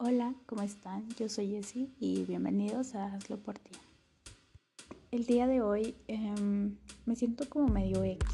Hola, ¿cómo están? Yo soy Jessie y bienvenidos a Hazlo por ti. El día de hoy em, me siento como medio X.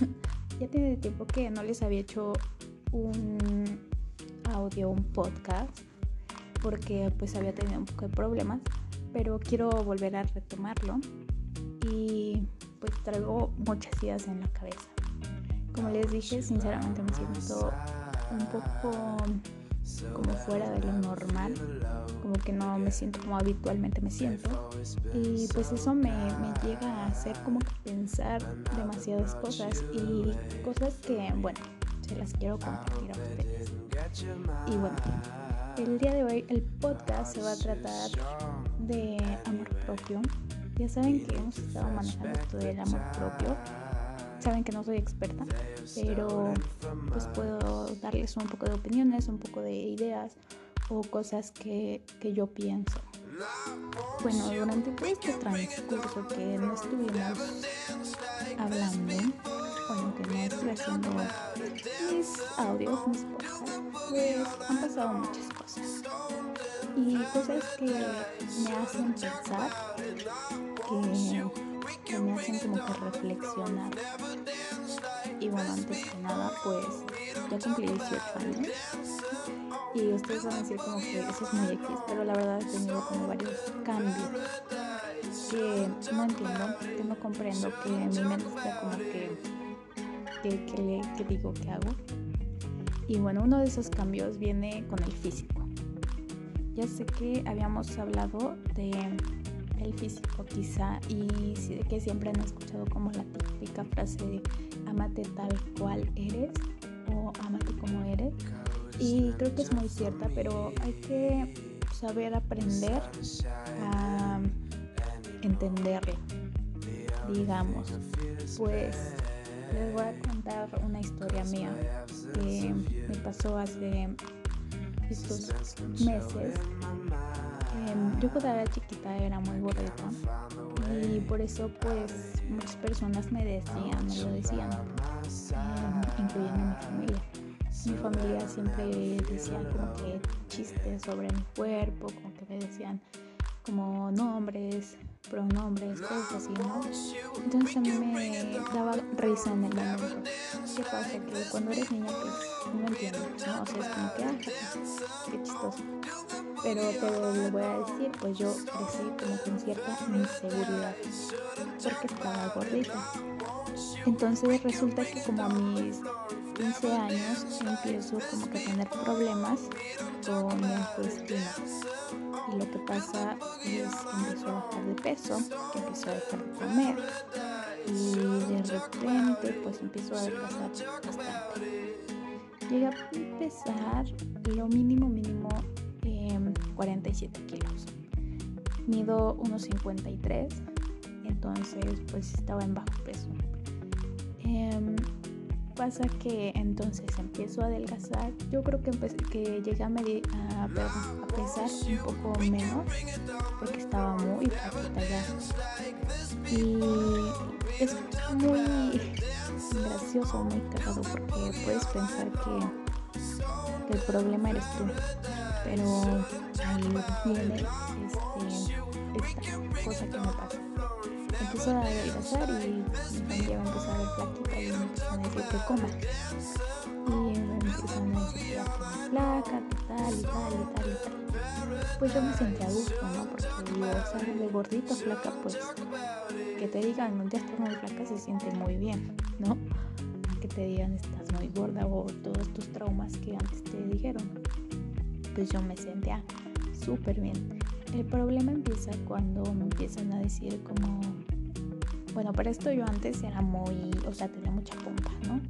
ya tiene tiempo que no les había hecho un audio, un podcast, porque pues había tenido un poco de problemas, pero quiero volver a retomarlo y pues traigo muchas ideas en la cabeza. Como les dije, sinceramente me siento un poco como fuera de lo normal, como que no me siento como habitualmente me siento. Y pues eso me, me llega a hacer como que pensar demasiadas cosas y cosas que, bueno, se las quiero compartir a ustedes. Y bueno, el día de hoy el podcast se va a tratar de amor propio. Ya saben que hemos estado manejando esto del amor propio saben que no soy experta, pero pues puedo darles un poco de opiniones, un poco de ideas o cosas que, que yo pienso. Bueno, durante todo este transcurso que no estuvimos hablando, bueno, que no estuve haciendo mis audios, mis cosas, pues han pasado muchas cosas. Y cosas que me hacen pensar, que que me hacen como que reflexionar. Y bueno, antes que nada, pues ya cumplí 18 años. Y ustedes van a decir como que eso es muy X, pero la verdad he tenido como varios cambios que no entiendo, que no comprendo, que mi mente está como que, que, que, que digo que hago. Y bueno, uno de esos cambios viene con el físico. Ya sé que habíamos hablado de físico quizá y que siempre han escuchado como la típica frase de amate tal cual eres o amate como eres y creo que es muy cierta pero hay que saber aprender a entenderlo digamos. Pues les voy a contar una historia mía que me pasó hace estos meses yo cuando era chiquita era muy gordita y por eso pues muchas personas me decían, me lo decían, eh, incluyendo mi familia. Mi familia siempre decía como que chistes sobre mi cuerpo, como que me decían como nombres, pronombres, cosas así, ¿no? Entonces a mí me daba risa en el momento. ¿Qué pasa? Que cuando eres niña pues no entiendes, ¿no? O sea, es como que, ah, qué chistoso. Pero te lo voy a decir, pues yo crecí como con cierta inseguridad porque estaba gordita. Entonces resulta que como a mis 15 años empiezo como que a tener problemas con mi autoestima. Y lo que pasa es que empiezo a bajar de peso, que empiezo a dejar de comer. Y de repente pues empiezo a adelgazar bastante. Llega a pesar lo mínimo mínimo 47 kilos. Mido 1,53, entonces pues estaba en bajo peso. Em, pasa que entonces empiezo a adelgazar. Yo creo que, que llegué a, medir, a, pesar un poco menos porque estaba muy flaquita ya. Y es muy gracioso, muy cagado porque puedes pensar que, que el problema eres tú pero ahí viene este, esta cosa que me pasa. Empiezo a adelgazar y me empezó a ver flaquita y me empiezan a decir que coma. Y me empiezan a decir ya flaca, que tal y tal y tal y tal. Pues yo me sentía a gusto, ¿no? Porque yo, o de gordito, flaca, pues que te digan, ya estás muy flaca, se siente muy bien, ¿no? Que te digan, estás muy gorda o todos tus traumas que antes te dijeron pues yo me sentía súper bien. El problema empieza cuando me empiezan a decir como, bueno, para esto yo antes era muy, o sea, tenía mucha pompa, ¿no?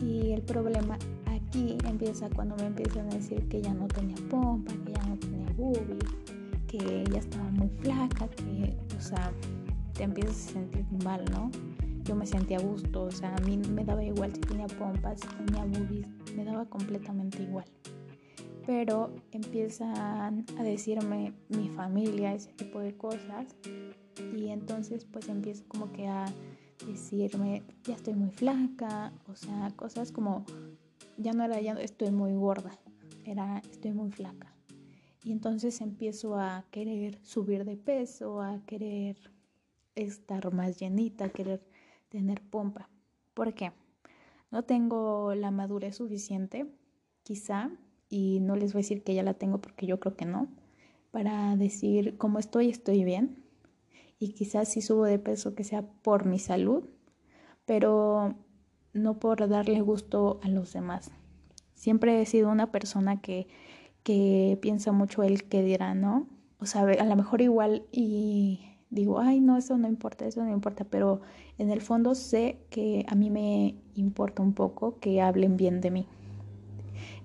Y el problema aquí empieza cuando me empiezan a decir que ya no tenía pompa, que ya no tenía boobie, que ya estaba muy flaca, que, o sea, te empiezas a sentir mal, ¿no? Yo me sentía a gusto, o sea, a mí me daba igual si tenía pompas, si tenía boobies, me daba completamente igual pero empiezan a decirme mi familia ese tipo de cosas y entonces pues empiezo como que a decirme ya estoy muy flaca, o sea, cosas como ya no era ya estoy muy gorda, era estoy muy flaca. Y entonces empiezo a querer subir de peso, a querer estar más llenita, a querer tener pompa. ¿Por qué? No tengo la madurez suficiente, quizá, y no les voy a decir que ya la tengo porque yo creo que no, para decir cómo estoy, estoy bien. Y quizás si subo de peso que sea por mi salud, pero no por darle gusto a los demás. Siempre he sido una persona que, que piensa mucho el que dirá, ¿no? O sea, a lo mejor igual y digo, ay, no, eso no importa, eso no importa, pero en el fondo sé que a mí me importa un poco que hablen bien de mí.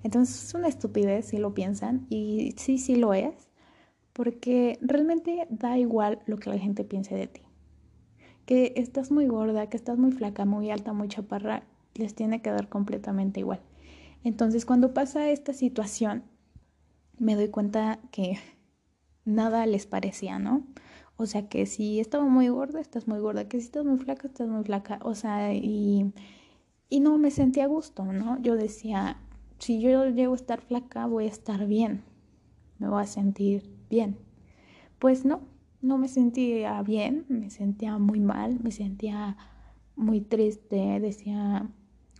Entonces es una estupidez si lo piensan y sí, sí lo es, porque realmente da igual lo que la gente piense de ti que estás muy gorda, que estás muy flaca, muy alta, muy chaparra, les tiene que dar completamente igual. Entonces, cuando pasa esta situación, me doy cuenta que nada les parecía, ¿no? O sea, que si estaba muy gorda, estás muy gorda, que si estás muy flaca, estás muy flaca, o sea, y, y no me sentía a gusto, ¿no? Yo decía, si yo llego a estar flaca, voy a estar bien, me voy a sentir bien. Pues no, no me sentía bien, me sentía muy mal, me sentía muy triste, decía,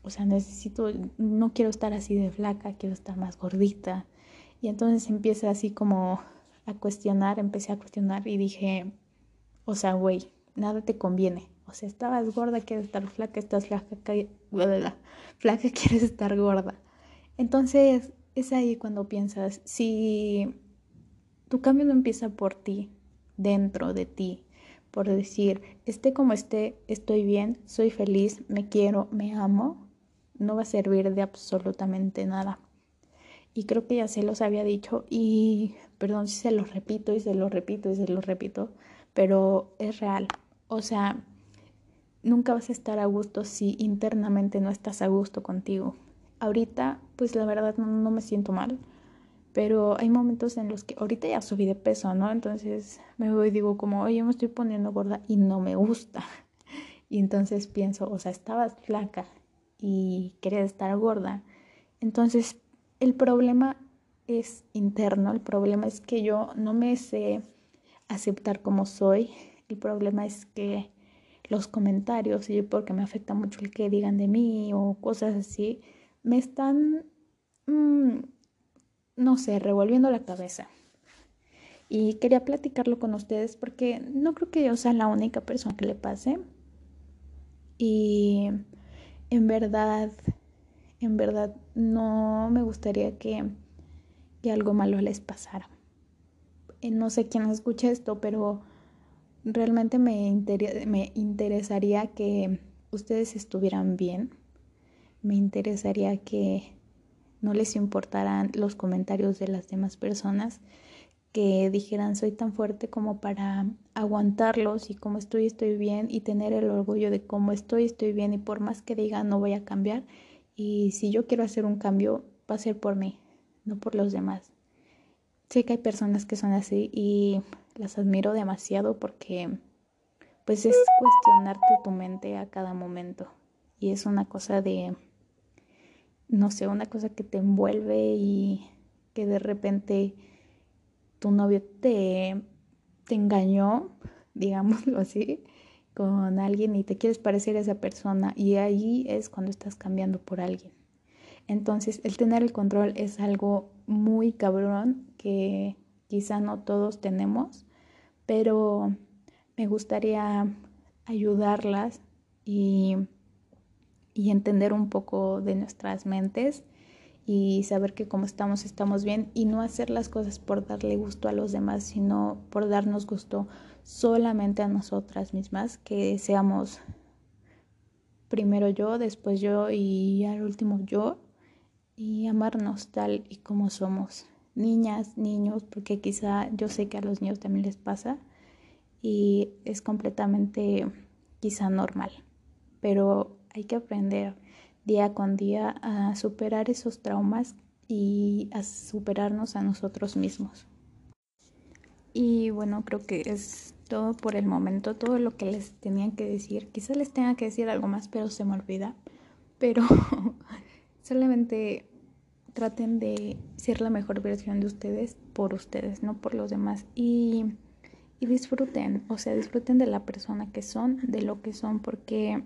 o sea, necesito, no quiero estar así de flaca, quiero estar más gordita. Y entonces empieza así como a cuestionar, empecé a cuestionar y dije, o sea, güey, nada te conviene. O sea, estabas gorda, quieres estar flaca, estás flaca, flaca, quieres estar gorda. Entonces, es ahí cuando piensas, si tu cambio no empieza por ti, dentro de ti, por decir, esté como esté, estoy bien, soy feliz, me quiero, me amo, no va a servir de absolutamente nada. Y creo que ya se los había dicho y perdón si se los repito y se lo repito y se lo repito, pero es real. O sea, nunca vas a estar a gusto si internamente no estás a gusto contigo. Ahorita, pues la verdad no me siento mal pero hay momentos en los que ahorita ya subí de peso, ¿no? Entonces me voy y digo como, oye, me estoy poniendo gorda y no me gusta. Y entonces pienso, o sea, estabas flaca y querías estar gorda. Entonces el problema es interno, el problema es que yo no me sé aceptar como soy. El problema es que los comentarios, y porque me afecta mucho el que digan de mí o cosas así, me están... Mm, no sé, revolviendo la cabeza. Y quería platicarlo con ustedes porque no creo que yo sea la única persona que le pase. Y en verdad, en verdad, no me gustaría que, que algo malo les pasara. Eh, no sé quién escucha esto, pero realmente me, me interesaría que ustedes estuvieran bien. Me interesaría que no les importaran los comentarios de las demás personas, que dijeran soy tan fuerte como para aguantarlos y como estoy, estoy bien y tener el orgullo de cómo estoy, estoy bien y por más que digan no voy a cambiar y si yo quiero hacer un cambio va a ser por mí, no por los demás. Sé que hay personas que son así y las admiro demasiado porque pues es cuestionarte tu mente a cada momento y es una cosa de no sé, una cosa que te envuelve y que de repente tu novio te, te engañó, digámoslo así, con alguien y te quieres parecer a esa persona y ahí es cuando estás cambiando por alguien. Entonces, el tener el control es algo muy cabrón que quizá no todos tenemos, pero me gustaría ayudarlas y y entender un poco de nuestras mentes y saber que como estamos estamos bien y no hacer las cosas por darle gusto a los demás, sino por darnos gusto solamente a nosotras mismas, que seamos primero yo, después yo y al último yo y amarnos tal y como somos. Niñas, niños, porque quizá yo sé que a los niños también les pasa y es completamente quizá normal, pero hay que aprender día con día a superar esos traumas y a superarnos a nosotros mismos. Y bueno, creo que es todo por el momento, todo lo que les tenían que decir. Quizás les tenga que decir algo más, pero se me olvida. Pero solamente traten de ser la mejor versión de ustedes por ustedes, no por los demás. Y, y disfruten, o sea, disfruten de la persona que son, de lo que son, porque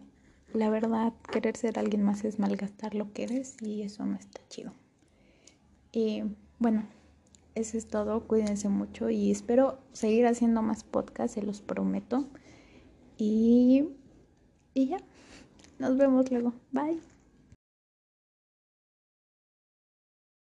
la verdad, querer ser alguien más es malgastar lo que eres y eso no está chido. Y bueno, eso es todo. Cuídense mucho y espero seguir haciendo más podcasts, se los prometo. Y, y ya, nos vemos luego. Bye.